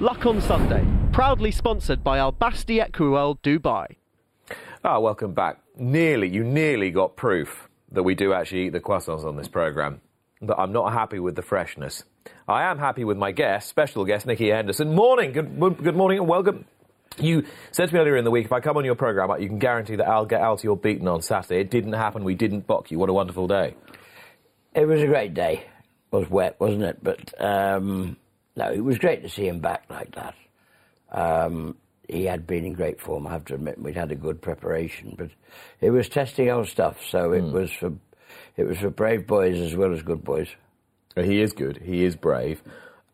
Luck on Sunday, proudly sponsored by Al Basti Equiworld Dubai. Ah, welcome back. Nearly, you nearly got proof that we do actually eat the croissants on this programme. But I'm not happy with the freshness. I am happy with my guest, special guest, Nicky Henderson. Morning, good, good morning and welcome. You said to me earlier in the week, if I come on your programme, you can guarantee that I'll get Altior beaten on Saturday. It didn't happen. We didn't bock you. What a wonderful day. It was a great day. It was wet, wasn't it? But um, no, it was great to see him back like that. Um, he had been in great form. I have to admit, we'd had a good preparation, but it was testing our stuff. So it mm. was for it was for brave boys as well as good boys. He is good. He is brave.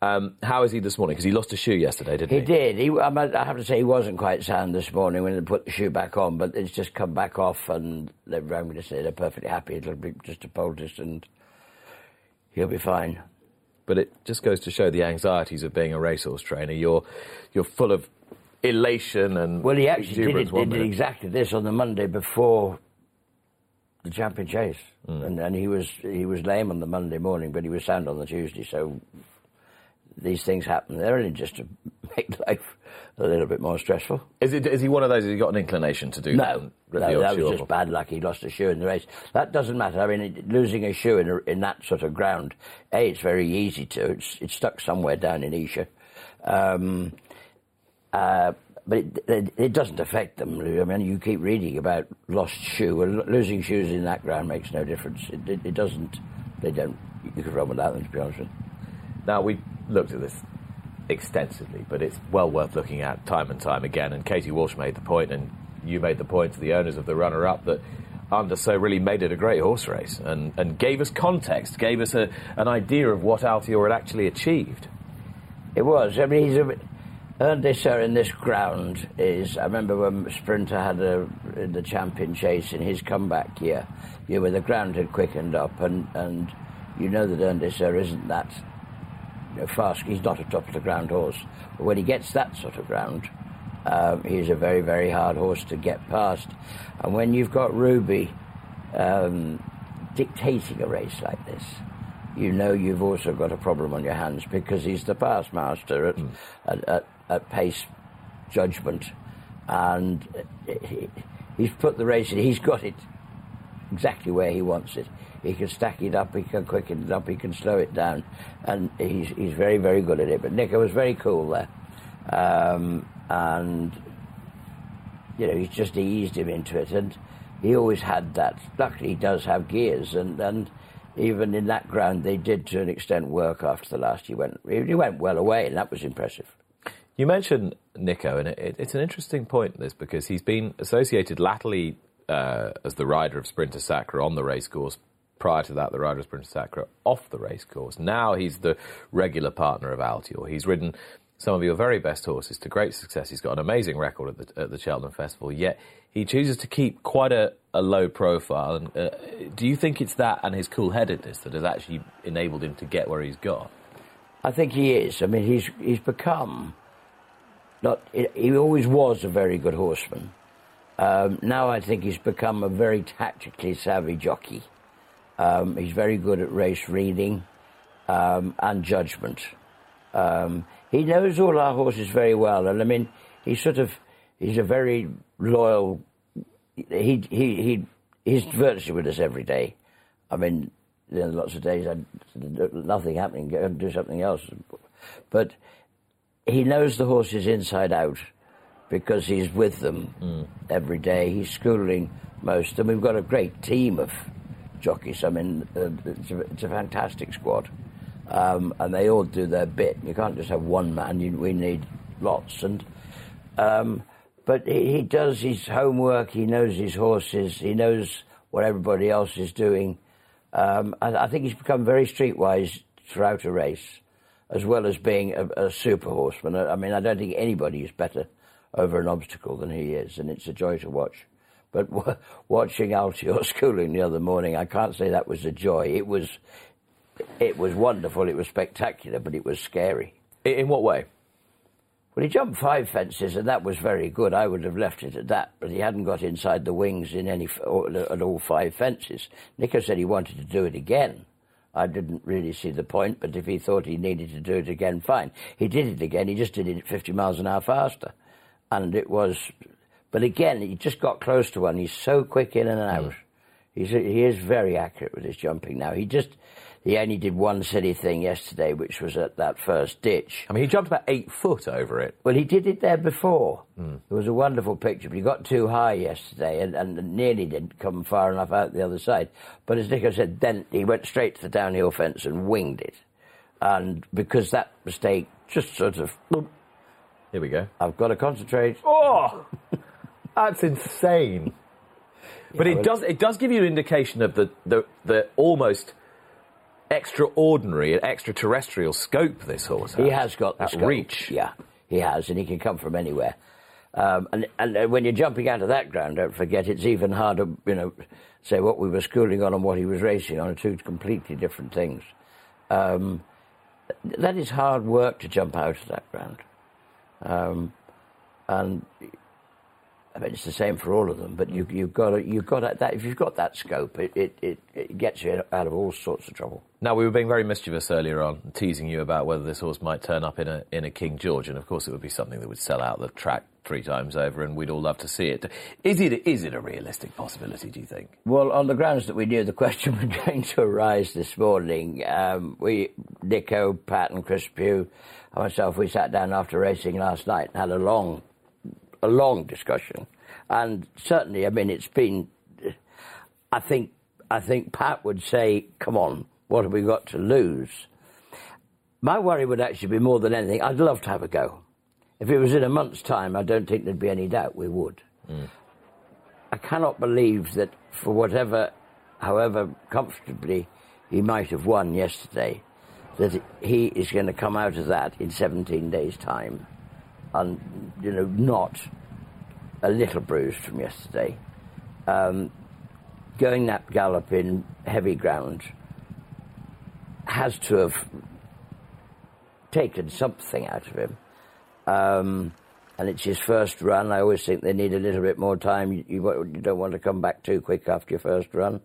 Um, how is he this morning? Because he lost a shoe yesterday, didn't he? He did. He, I have to say he wasn't quite sound this morning when they put the shoe back on, but it's just come back off, and they're, I'm going to say they're perfectly happy. It'll be just a poultice, and he'll be fine. But it just goes to show the anxieties of being a racehorse trainer. You're you're full of elation and well, he actually did, it, did exactly this on the Monday before the champion chase, mm. and, and he was he was lame on the Monday morning, but he was sound on the Tuesday. So these things happen. They're only just to make life a little bit more stressful. Is it? Is he one of those? Has he got an inclination to do? No, no that was just bad luck. He lost a shoe in the race. That doesn't matter. I mean, it, losing a shoe in, a, in that sort of ground, a, it's very easy to. It's, it's stuck somewhere down in Esher. Um, uh, but it, it, it, doesn't affect them. I mean, you keep reading about lost shoe. Well, losing shoes in that ground makes no difference. It, it, doesn't. They don't. You could run without them, to be honest with you. Now we looked at this extensively, but it's well worth looking at time and time again. And Katie Walsh made the point, and you made the point to the owners of the runner-up that Un de Sceaux really made it a great horse race and, and gave us context, gave us a, an idea of what Altior had actually achieved. It was. I mean, he's a, Un de Sceaux in this ground is. I remember when Sprinter had a, the champion chase in his comeback year, know, where the ground had quickened up, and, and you know that Un de Sceaux isn't that fast. He's not a top of the ground horse, but when he gets that sort of ground, um, he's a very, very hard horse to get past. And when you've got Ruby um, dictating a race like this, you know you've also got a problem on your hands because he's the past master at, mm. at, at, at, pace judgment. And he's put the race in, he's got it exactly where he wants it. He can stack it up, he can quicken it up, he can slow it down, and he's he's very very good at it. But Nico was very cool there, um, and you know he's just eased him into it, and he always had that. Luckily, he does have gears, and and even in that ground, they did to an extent work after the last. He went he went well away, and that was impressive. You mentioned Nico, and it, it's an interesting point, this, because he's been associated latterly uh, as the rider of Sprinter Sacre on the racecourse prior to that, the rider was Sprinter Sacre off the racecourse. Now he's the regular partner of Altior. He's ridden some of your very best horses to great success. He's got an amazing record at the, at the Cheltenham Festival, yet he chooses to keep quite a, a low profile. And uh, do you think it's that and his cool headedness that has actually enabled him to get where he's got? I think he is. I mean, he's he's become not. He always was a very good horseman. Um, now I think he's become a very tactically savvy jockey. Um, he's very good at race reading um, and judgment. Um, he knows all our horses very well, and I mean, he's sort of he's a very loyal. He he he he's virtually with us every day. I mean, there are lots of days I nothing happening, go and do something else, but he knows the horses inside out because he's with them mm. every day. He's schooling most, and we've got a great team of jockeys. I mean, uh, it's, a, it's, a, fantastic squad, um, and they all do their bit. You can't just have one man. You, we need lots, and um, but he, he, does his homework. He knows his horses. He knows what everybody else is doing. Um, and I think he's become very streetwise throughout a race, as well as being a, a super horseman. I, I mean, I don't think anybody is better over an obstacle than he is, and it's a joy to watch. But w- watching Altior schooling the other morning, I can't say that was a joy. It was, it was wonderful. It was spectacular, but it was scary. In what way? Well, he jumped five fences, and that was very good. I would have left it at that, but he hadn't got inside the wings in any at all five fences. Nico said he wanted to do it again, I didn't really see the point, but if he thought he needed to do it again, fine. He did it again. He just did it 50 miles an hour faster. And it was, but again, he just got close to one. He's so quick in and out. Mm. He's, he is very accurate with his jumping now. He just, he only did one silly thing yesterday, which was at that first ditch. I mean, he jumped about eight foot over it. Well, he did it there before. Mm. It was a wonderful picture, but he got too high yesterday and, and nearly didn't come far enough out the other side. But as Nico said, then he went straight to the downhill fence and winged it. And because that mistake just sort of. Here we go. I've got to concentrate. Oh! That's insane. But it does it does give you an indication of the, the, the almost extraordinary and extraterrestrial scope this horse has. He has got that scope. reach. Yeah, he has, and he can come from anywhere. Um, and, and when you're jumping out of that ground, don't forget it's even harder, you know, say what we were schooling on and what he was racing on are two completely different things. Um, that is hard work to jump out of that ground. Um, and I mean, it's the same for all of them, but you, you've got to, you've got to, that. If you've got that scope, it, it, it, it, gets you out of all sorts of trouble. Now we were being very mischievous earlier on, teasing you about whether this horse might turn up in a in a King George, and of course it would be something that would sell out the track three times over, and we'd all love to see it. Is it is it a realistic possibility? Do you think? Well, on the grounds that we knew the question was going to arise this morning, um, we Nico, Pat, and Chris Pugh, and myself, we sat down after racing last night and had a long a long discussion. And certainly, I mean, it's been. I think I think Pat would say, "Come on, what have we got to lose?" My worry would actually be more than anything. I'd love to have a go. If it was in a month's time, I don't think there'd be any doubt we would. Mm. I cannot believe that for whatever, however comfortably he might have won yesterday, that he is going to come out of that in 17 days' time and, you know, not a little bruised from yesterday. Um, going that gallop in heavy ground has to have taken something out of him. Um, and it's his first run. I always think they need a little bit more time. You, you, you don't want to come back too quick after your first run.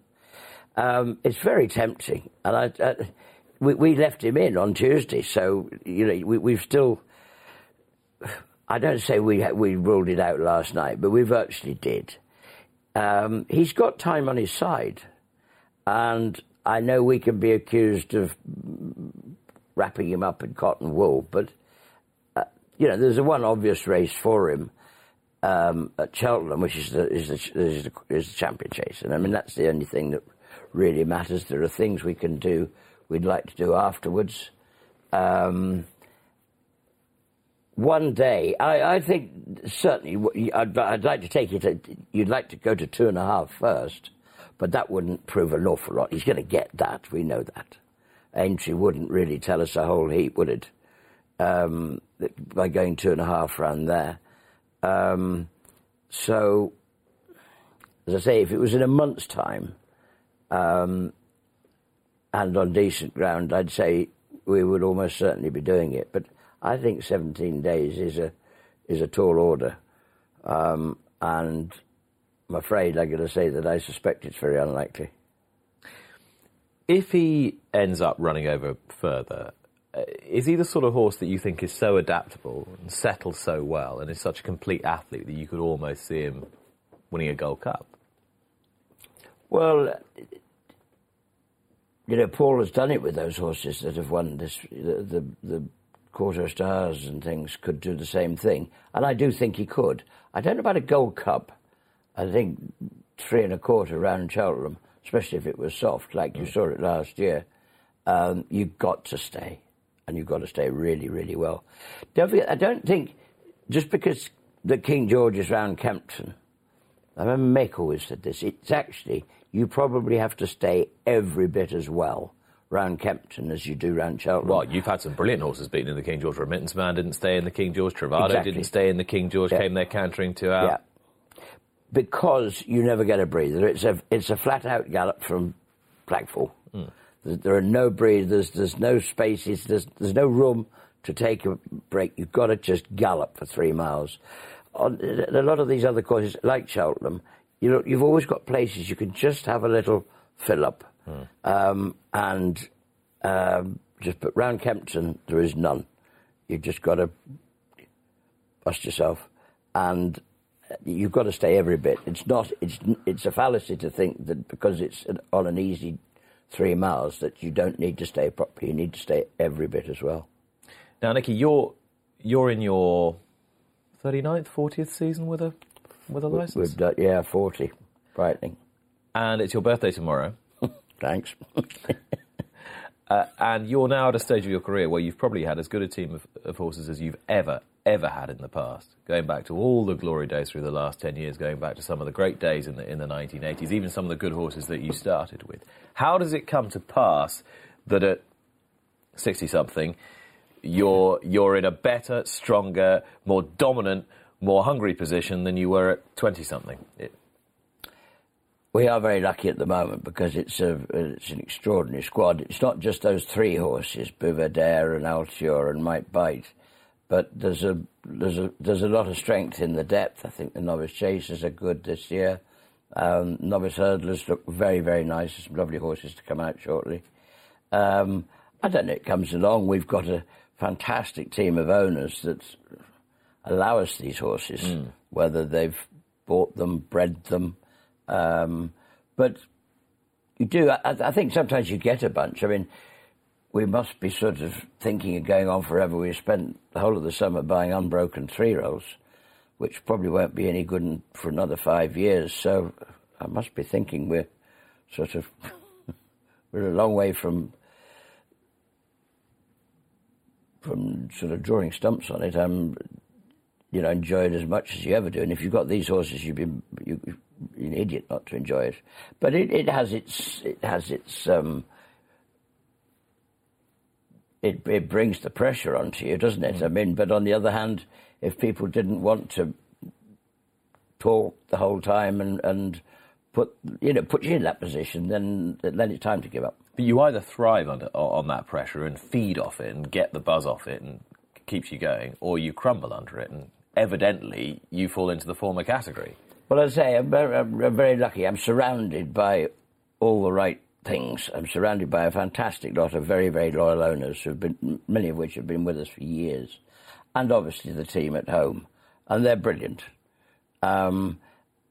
Um, it's very tempting, and I, I, we, we, left him in on Tuesday, so you know we, we've still I don't say we we ruled it out last night, but we virtually did. Um, he's got time on his side, and I know we can be accused of wrapping him up in cotton wool, but uh, you know, there's a one obvious race for him um, at Cheltenham, which is the, is the, is the, is the champion chase, and I mean that's the only thing that really matters. There are things we can do, we'd like to do afterwards. Um, one day, I, I think certainly I'd, I'd, like to take it. you'd like to go to two and a half first, but that wouldn't prove an awful lot. He's going to get that. We know that. Aintree wouldn't really tell us a whole heap, would it? Um, by going two and a half round there. Um, so, as I say, if it was in a month's time um, and on decent ground, I'd say we would almost certainly be doing it. But I think 17 days is a is a tall order, um, and I'm afraid I'm going to say that I suspect it's very unlikely. If he ends up running over further, is he the sort of horse that you think is so adaptable and settles so well and is such a complete athlete that you could almost see him winning a Gold Cup? Well, you know, Paul has done it with those horses that have won this the the, the Kauto Stars and things could do the same thing. And I do think he could. I don't know about a Gold Cup. I think three and a quarter round Cheltenham, especially if it was soft, like you saw it last year, um, you've got to stay. And you've got to stay really, really well. Don't forget, I don't think just because the King George is round Kempton, I remember Mick always said this, it's actually, you probably have to stay every bit as well round Kempton as you do round Cheltenham. Well, you've had some brilliant horses beaten in the King George. Remittance Man didn't stay in the King George. Travado exactly. didn't stay in the King George. Yeah. Came there cantering two out. Yeah. Because you never get a breather. It's a it's a flat out gallop from Blackfall. Mm. There are no breathers. There's no spaces. There's there's no room to take a break. You've got to just gallop for three miles. On a lot of these other courses, like Cheltenham, you know, you've always got places you can just have a little fill up Mm. Um, and Um, just but round Kempton, there is none. You've just got to bust yourself, and you've got to stay every bit. It's not. It's it's a fallacy to think that because it's an, on an easy three miles that you don't need to stay properly. You need to stay every bit as well. Now, Nicky, you're you're in your 39th, 40th season with a with a license, We've done, yeah, forty, frightening. and it's your birthday tomorrow. Thanks. Uh, and you're now at a stage of your career where you've probably had as good a team of, of horses as you've ever, ever had in the past. Going back to all the glory days through the last 10 years, going back to some of the great days in the, in the 1980s, even some of the good horses that you started with. How does it come to pass that at 60 something, you're, you're in a better, stronger, more dominant, more hungry position than you were at 20 something? We are very lucky at the moment because it's a it's an extraordinary squad. It's not just those three horses, Buveur d'Air and Altior and Might Bite, but there's a there's a there's a lot of strength in the depth. I think the novice chasers are good this year. Um, novice hurdlers look very very nice. There's some lovely horses to come out shortly. Um, I don't know. It comes along. We've got a fantastic team of owners that allow us these horses, whether they've bought them, bred them. Um, but you do. I, I think sometimes you get a bunch. I mean, we must be sort of thinking of going on forever. We spent the whole of the summer buying unbroken three rolls, which probably won't be any good for another five years. So I must be thinking we're sort of we're a long way from from sort of drawing stumps on it. I'm, you know, enjoy it as much as you ever do. And if you've got these horses, you've been you, you're an idiot not to enjoy it. But it, it has its it has its um, it it brings the pressure onto you, doesn't it? Mm. I mean, but on the other hand, if people didn't want to talk the whole time and and put you know put you in that position, then then it's time to give up. But you either thrive under, on that pressure and feed off it and get the buzz off it and keeps you going, or you crumble under it and evidently you fall into the former category. Well, as I say, I'm very, I'm very lucky. I'm surrounded by all the right things. I'm surrounded by a fantastic lot of very, very loyal owners, who've been, many of which have been with us for years, and obviously the team at home, and they're brilliant. Um,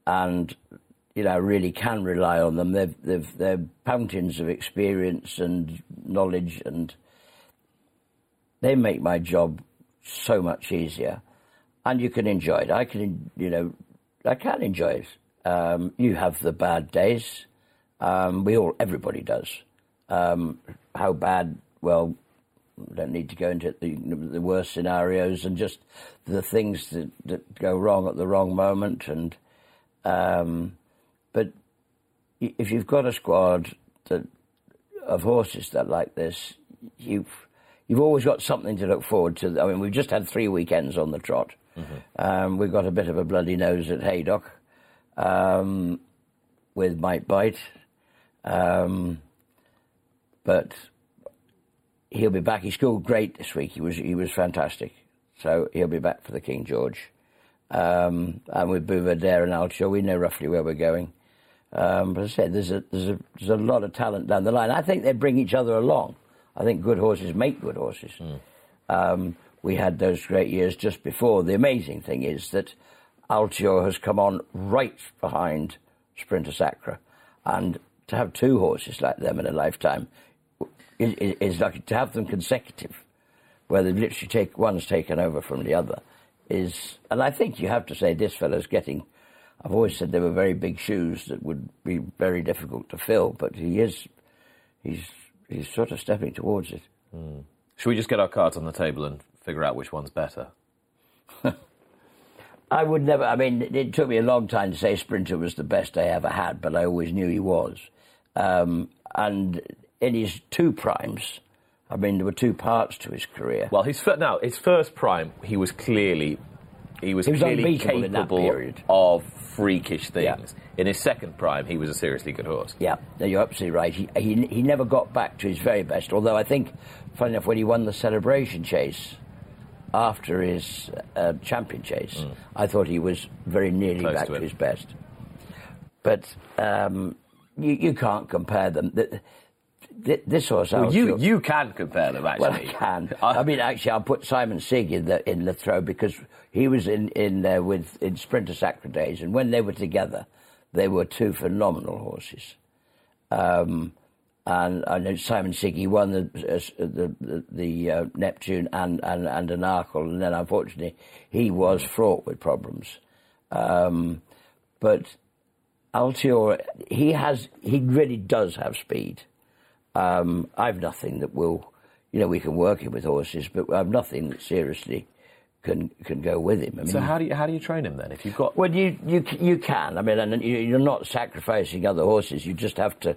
and you know, really can rely on them. They've, they've, they're fountains of experience and knowledge, and they make my job so much easier. And you can enjoy it. I can, you know, I can enjoy it. Um, you have the bad days. Um, we all, everybody does. Um, how bad? Well, don't need to go into the, the worst scenarios and just the things that, that go wrong at the wrong moment. And um, but if you've got a squad that of horses that like this, you've you've always got something to look forward to. I mean, we've just had three weekends on the trot. Um, we've got a bit of a bloody nose at Haydock um, with Might Bite, um, but he'll be back. He scored great this week. He was he was fantastic. So he'll be back for the King George. Um, and with Buveur d'Air and Altior, we know roughly where we're going. Um, but as I said, there's a, there's, a, there's a lot of talent down the line. I think they bring each other along. I think good horses make good horses. Um, we had those great years just before. The amazing thing is that Altior has come on right behind Sprinter Sacre. And to have two horses like them in a lifetime is, is, is like to have them consecutive, where they literally take one's taken over from the other, is. And I think you have to say this fellow's getting. I've always said they were very big shoes that would be very difficult to fill, but he is. He's he's sort of stepping towards it. Hmm. Should we just get our cards on the table and figure out which one's better? I would never. I mean, it took me a long time to say Sprinter was the best I ever had, but I always knew he was. Um, and in his two primes, I mean, there were two parts to his career. Well, his now his first prime, he was clearly he was, He was clearly unbeatable in that capable period. of freakish Yeah. things. In his second prime, he was a seriously good horse. Yeah, no, you're absolutely right. He, he he never got back to his very best. Although I think, funny enough, when he won the celebration chase after his uh, champion chase, I thought he was very nearly Close back to to, his best. But um, you you can't compare them. The- this horse, Well, you Altior- you can compare them actually. Well, I can. I mean, actually, I'll put Simonsig in the in the throw because he was in in there with in Sprinter Sacre days, and when they were together, they were two phenomenal horses. Um, and I know Simonsig, he won the the the, the uh, Neptune and and and an Arkle, and then unfortunately he was fraught with problems. Um, but Altior, he has he really does have speed. Um, I've nothing that will, you know, we can work him with horses, but I've nothing that seriously can can go with him. I mean, So how do you how do you train him then? If you've got well, you you you can. I mean, and you- you're not sacrificing other horses. You just have to.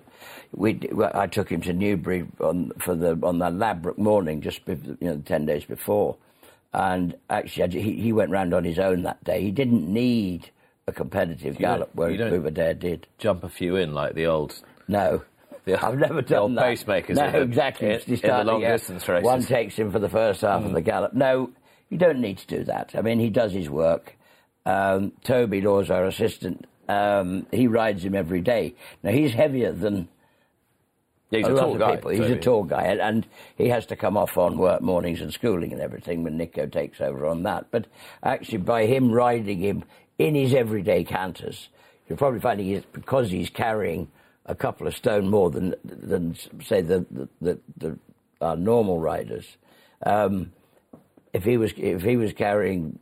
We well, I took him to Newbury on for the on that Ladbroke morning, just you know ten days before, and actually he he went round on his own that day. He didn't need a competitive gallop, don't- Buveur d'Air did. jump a few in like the old No. The- I've never the done old that. pacemakers No, the- exactly. in- in the long distance races. One takes him for the first half of the gallop. No, you don't need to do that. I mean, he does his work. Um, Toby Lawes, our assistant, um, he rides him every day. Now, he's heavier than Yeah, he's a, a, lot tall of guy. people. He's a tall guy, and, and he has to come off on work mornings and schooling and everything when Nico takes over on that. But actually, by him riding him in his everyday canters, you're probably finding he's, because he's carrying a couple of stone more than than say the the, the, normal riders. Um, if he was if he was carrying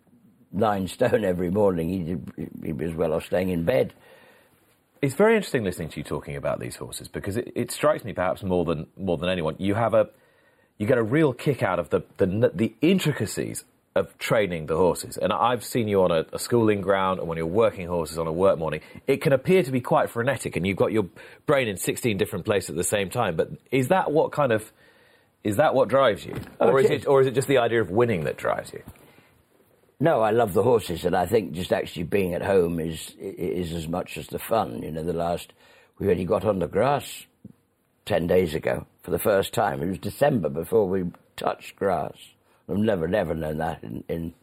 nine stone every morning, he'd, he'd be as well off staying in bed. It's very interesting listening to you talking about these horses because it, it strikes me perhaps more than more than anyone. You have a you get a real kick out of the the, the intricacies of training the horses. And I've seen you on a, a schooling ground and when you're working horses on a work morning, it can appear to be quite frenetic and you've got your brain in 16 different places at the same time. But is that what kind of is that what drives you, or is it or is it just the idea of winning that drives you? No, I love the horses, and I think just actually being at home is is as much as the fun. You know, the last we only got on the grass ten days ago for the first time. It was December before we touched grass. I've never, never known that in in,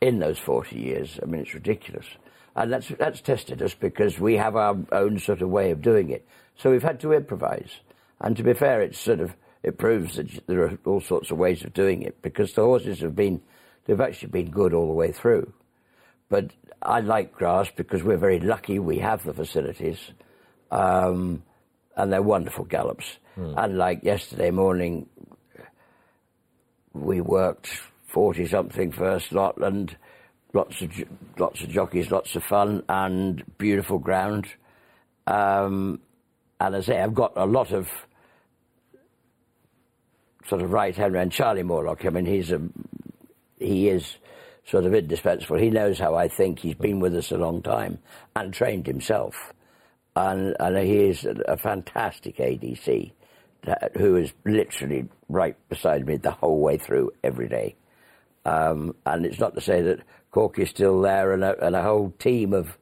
in those forty years. I mean, it's ridiculous, and that's that's tested us because we have our own sort of way of doing it. So we've had to improvise, and to be fair, it's sort of it proves that there are all sorts of ways of doing it because the horses have been they've actually been good all the way through. But I like grass because we're very lucky we have the facilities, um, and they're wonderful gallops. And like yesterday morning, we worked forty something first lot and lots of lots of jockeys, lots of fun and beautiful ground. Um, and as I say, I've got a lot of sort of right hand and Charlie Morlock. I mean, he's a he is sort of indispensable. He knows how I think. He's been with us a long time and trained himself, and and he is a, fantastic ADC who is literally right beside me the whole way through every day. Um, and it's not to say that Cork is still there and a, and a whole team of,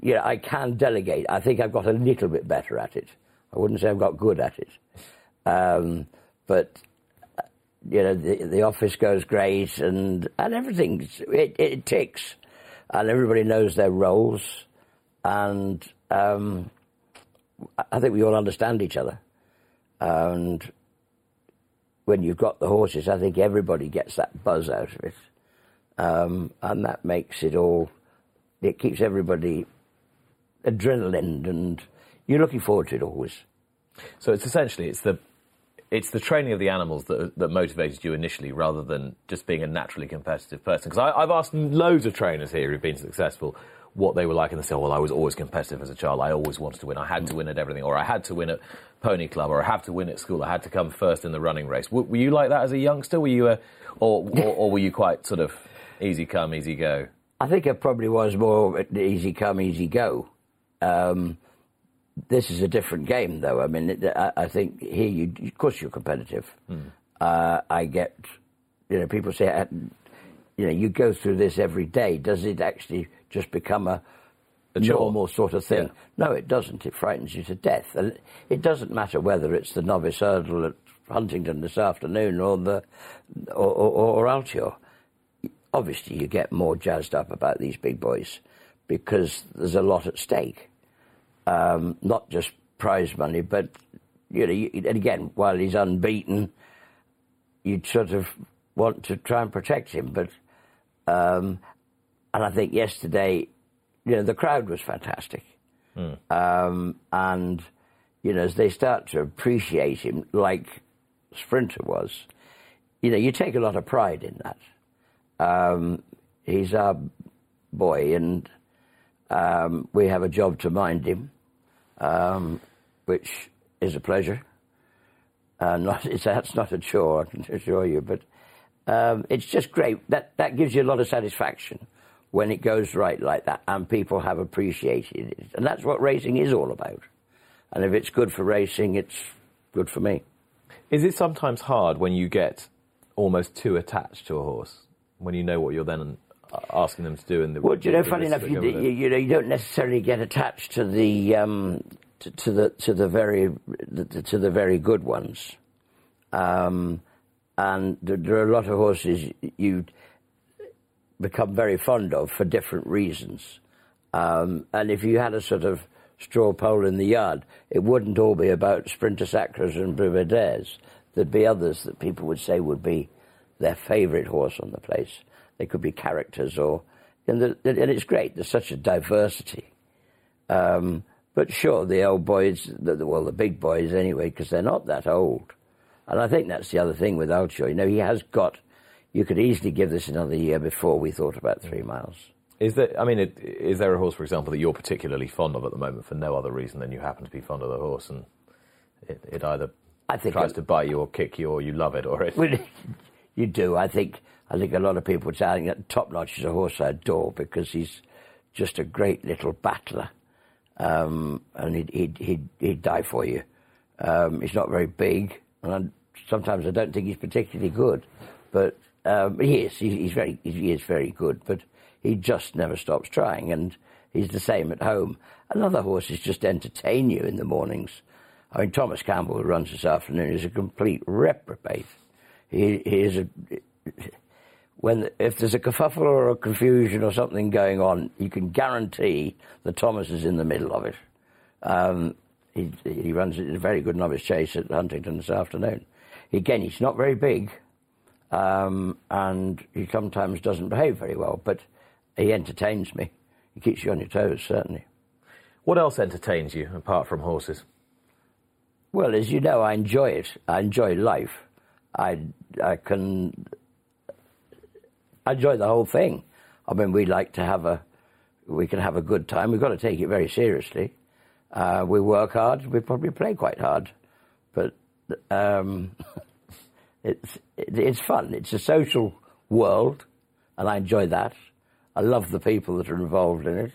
you know, I can delegate. I think I've got a little bit better at it. I wouldn't say I've got good at it. Um, but you know, the, the office goes great and, and everything, it, it ticks. And everybody knows their roles. And um, I think we all understand each other. And when you've got the horses, I think everybody gets that buzz out of it. Um, and that makes it all, it keeps everybody adrenaline and you're looking forward to it always. So it's essentially it's the it's the training of the animals that that motivated you initially, rather than just being a naturally competitive person. Because I've asked loads of trainers here who've been successful what they were like, and they say, "Well, I was always competitive as a child. I always wanted to win. I had to win at everything, or I had to win at pony club, or I had to win at school. I had to come first in the running race." Were, were you like that as a youngster? Were you a, or, or or were you quite sort of easy come, easy go? I think it probably was more easy come, easy go. Um, this is a different game, though. I mean, it, I, I think here, you, of course, you're competitive. Uh, I get, you know, people say, uh, you know, you go through this every day. Does it actually just become a, chore. normal sort of thing? Yeah. No, it doesn't. It frightens you to death. And it doesn't matter whether it's the novice hurdle at Huntingdon this afternoon or the or, or, or Altior obviously you get more jazzed up about these big boys because there's a lot at stake. Um, not just prize money, but you know, you, and again, while he's unbeaten, you'd sort of want to try and protect him. But, um, and I think yesterday, you know, the crowd was fantastic. Um, and, you know, as they start to appreciate him like Sprinter was, you know, you take a lot of pride in that. Um, he's our boy, and um, we have a job to mind him, um, which is a pleasure. Uh, not, it's, that's not a chore, I can assure you, but um, it's just great. That, that gives you a lot of satisfaction when it goes right like that and people have appreciated it. And that's what racing is all about. And if it's good for racing, it's good for me. Is it sometimes hard when you get almost too attached to a horse, when you know what you're then asking them to do? And the, Well, you know, funny enough, you, you, you know, you don't necessarily get attached to the um, to, to the to the very to the very good ones, um, and there, are a lot of horses you become very fond of for different reasons. Um, and if you had a sort of straw poll in the yard, it wouldn't all be about Sprinter Sacres and Buveur d'Airs. There'd be others that people would say would be their favourite horse on the place. They could be characters or, and, the, and it's great. There's such a diversity. Um, but sure, the old boys, the- well, the big boys anyway, because they're not that old. And I think that's the other thing with Altior. You know, he has got. You could easily give this another year before we thought about three miles. Is there? I mean, it, is there a horse, for example, that you're particularly fond of at the moment for no other reason than you happen to be fond of the horse, and it, it either I think tries it- to bite you or kick you, or you love it, or it. Well, you do. I think. I think a lot of people would say I think that Top Notch is a horse I adore because he's just a great little battler, um, and he'd, he'd he'd he'd die for you. Um, he's not very big, and I, sometimes I don't think he's particularly good, but um, he is. He, he's very he is very good, but he just never stops trying, and he's the same at home. And other horses just entertain you in the mornings. I mean, Thomas Campbell, who runs this afternoon, is a complete reprobate. He, he is a. When if there's a kerfuffle or a confusion or something going on, you can guarantee that Thomas is in the middle of it. Um, he, he runs a very good novice chase at Huntingdon this afternoon. Again, he's not very big, um, and he sometimes doesn't behave very well, but he entertains me. He keeps you on your toes, certainly. What else entertains you apart from horses? Well, as you know, I enjoy it. I enjoy life. I, I can I enjoy the whole thing. I mean, we like to have a, we can have a good time. We've got to take it very seriously. Uh, we work hard. We probably play quite hard, but um, it's it, it's fun. It's a social world, and I enjoy that. I love the people that are involved in it.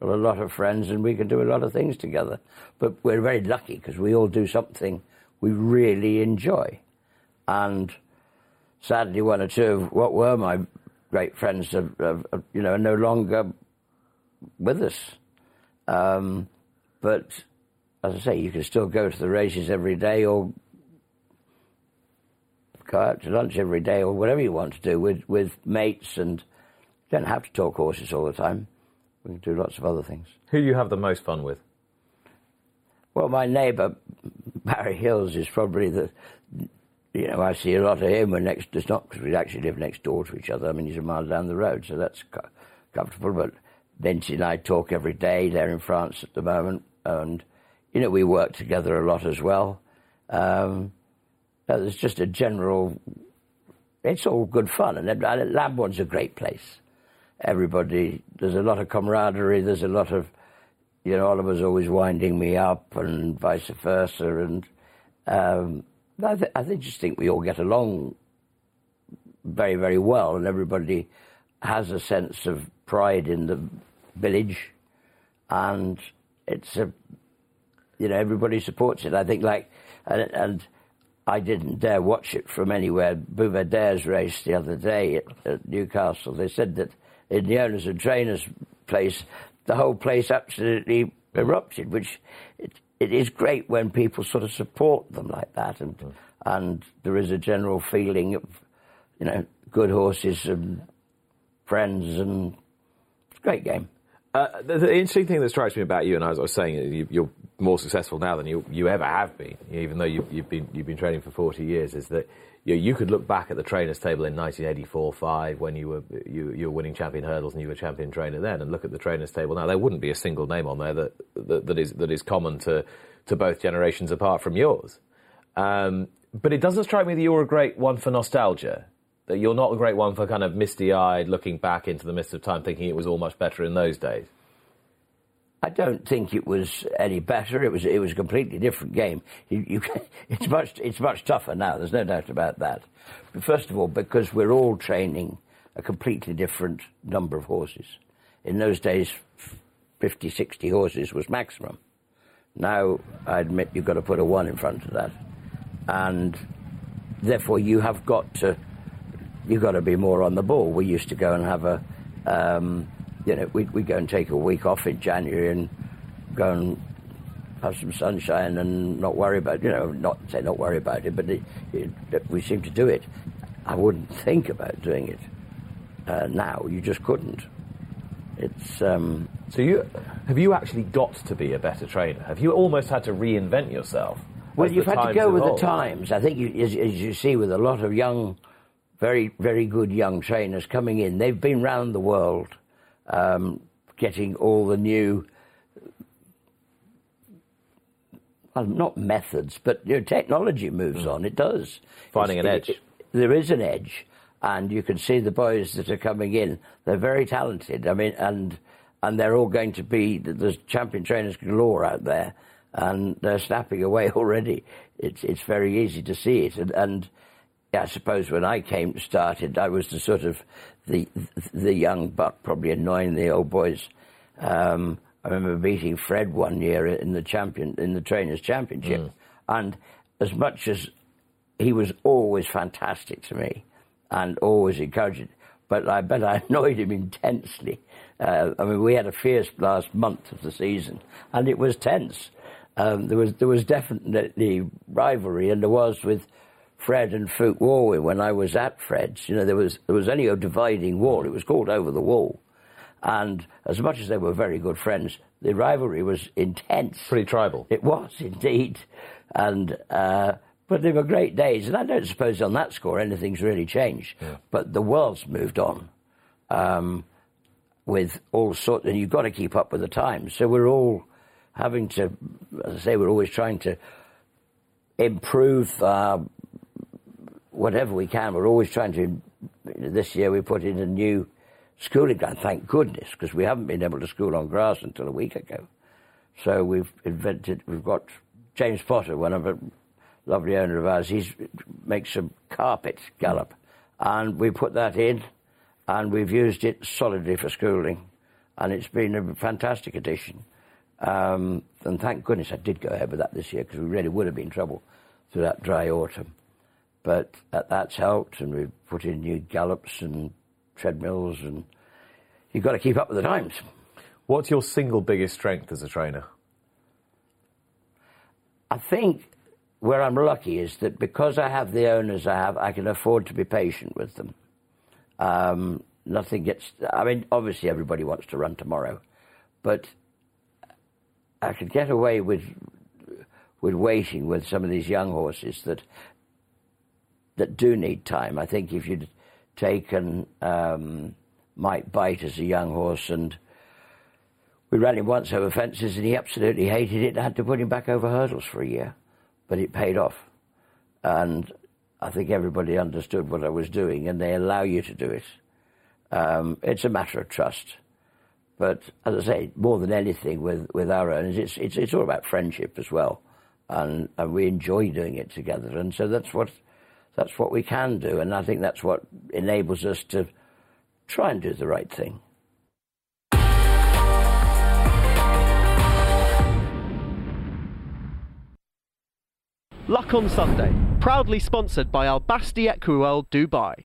Got a lot of friends, and we can do a lot of things together. But we're very lucky because we all do something we really enjoy, and sadly, one or two of what were my great friends, have, have, have, you know, are no longer with us. Um, but as I say, you can still go to the races every day, or go out to lunch every day, or whatever you want to do with with mates, and you don't have to talk horses all the time. We can do lots of other things. Who do you have the most fun with? Well, my neighbour Barry Hills is probably the. You know, I see a lot of him. We're next. It's not because we actually live next door to each other. I mean, he's a mile down the road, so that's co- comfortable. But Nancy and I talk every day. They're in France at the moment, and you know, we work together a lot as well. Um, there's just a general. It's all good fun, and, Lambourn's a great place. Everybody, there's a lot of camaraderie. There's a lot of you know, Oliver's always winding me up and vice versa. And um, I, th- I just think we all get along very, very well, and everybody has a sense of pride in the village, and it's a, you know, everybody supports it. I think like, and, and I didn't dare watch it from anywhere. Buveur d'Air's race the other day at, at Newcastle. They said that in the owners and trainers place, the whole place absolutely erupted, which it, it is great when people sort of support them like that, and hmm. and there is a general feeling of, you know, good horses and friends, and it's a great game. Uh, the, the interesting thing that strikes me about you, and as I was saying, you, you're more successful now than you, you ever have been, even though you, you've been you've been training for 40 years. Is that you, you could look back at the trainers' table in 1984-5 when you were you, you were winning champion hurdles and you were champion trainer then, and look at the trainers' table now. There wouldn't be a single name on there that that, that is that is common to to both generations apart from yours. Um, but it doesn't strike me that you're a great one for nostalgia. That you're not a great one for kind of misty-eyed looking back into the mist of time, thinking it was all much better in those days. I don't think it was any better. It was it was a completely different game. You, you, it's much it's much tougher now. There's no doubt about that. But first of all, because we're all training a completely different number of horses. In those days, 50, 60 horses was maximum. Now, I admit you've got to put a one in front of that, and therefore you have got to you've got to be more on the ball. We used to go and have a um, you know, we'd, we'd go and take a week off in January and go and have some sunshine and not worry about, you know, not say not worry about it, but it, it, we seem to do it. I wouldn't think about doing it uh, now. You just couldn't. It's um, so you have you actually got to be a better trainer? Have you almost had to reinvent yourself? Well, you've had to go with the times. I think, you, as, as you see, with a lot of young, very very good young trainers coming in, they've been round the world um, getting all the new, well, not methods, but you know, technology moves mm. on. It does. Finding it's, an edge. It, there is an edge, and you can see the boys that are coming in. They're very talented. I mean, and and they're all going to be there's champion trainers galore out there, and they're snapping away already. It's it's very easy to see it, and, and I suppose when I came started, I was the sort of the the young buck, probably annoying the old boys. Um, I remember beating Fred one year in the champion in the trainers' championship, mm. and as much as he was always fantastic to me and always encouraging, but I bet I annoyed him intensely. Uh, I mean, we had a fierce last month of the season, and it was tense. Um, there was there was definitely rivalry, and there was with Fred and Fulke Walwyn when I was at Fred's. You know, there was there was only a dividing wall. It was called Over the Wall, and as much as they were very good friends, the rivalry was intense. Pretty tribal. It was indeed, and uh, but they were great days. And I don't suppose on that score anything's really changed. Yeah. But the world's moved on. Um, with all sorts, and you've got to keep up with the times. So we're all having to, as I say, we're always trying to improve our whatever we can. We're always trying to. This year we put in a new schooling ground, thank goodness, because we haven't been able to school on grass until a week ago. So we've invented. We've got James Potter, one of a lovely owner of ours. He makes a carpet gallop, and we put that in, and we've used it solidly for schooling, and it's been a fantastic addition. Um, and thank goodness I did go ahead with that this year because we really would have been in trouble through that dry autumn but that's helped, and we've put in new gallops and treadmills, and you've got to keep up with the times. What's your single biggest strength as a trainer? I think where I'm lucky is that because I have the owners I have, I can afford to be patient with them. Um, nothing gets. I mean, obviously everybody wants to run tomorrow, but I could get away with with waiting with some of these young horses that that do need time. I think if you'd taken um, Might Bite as a young horse and we ran him once over fences and he absolutely hated it. and had to put him back over hurdles for a year, but it paid off. And I think everybody understood what I was doing and they allow you to do it. Um, it's a matter of trust. But as I say, more than anything with, with our owners, it's, it's, it's all about friendship as well. And, and we enjoy doing it together. And so that's what that's what we can do, and I think that's what enables us to try and do the right thing. Luck on Sunday, proudly sponsored by Al Basti Equiworld Dubai.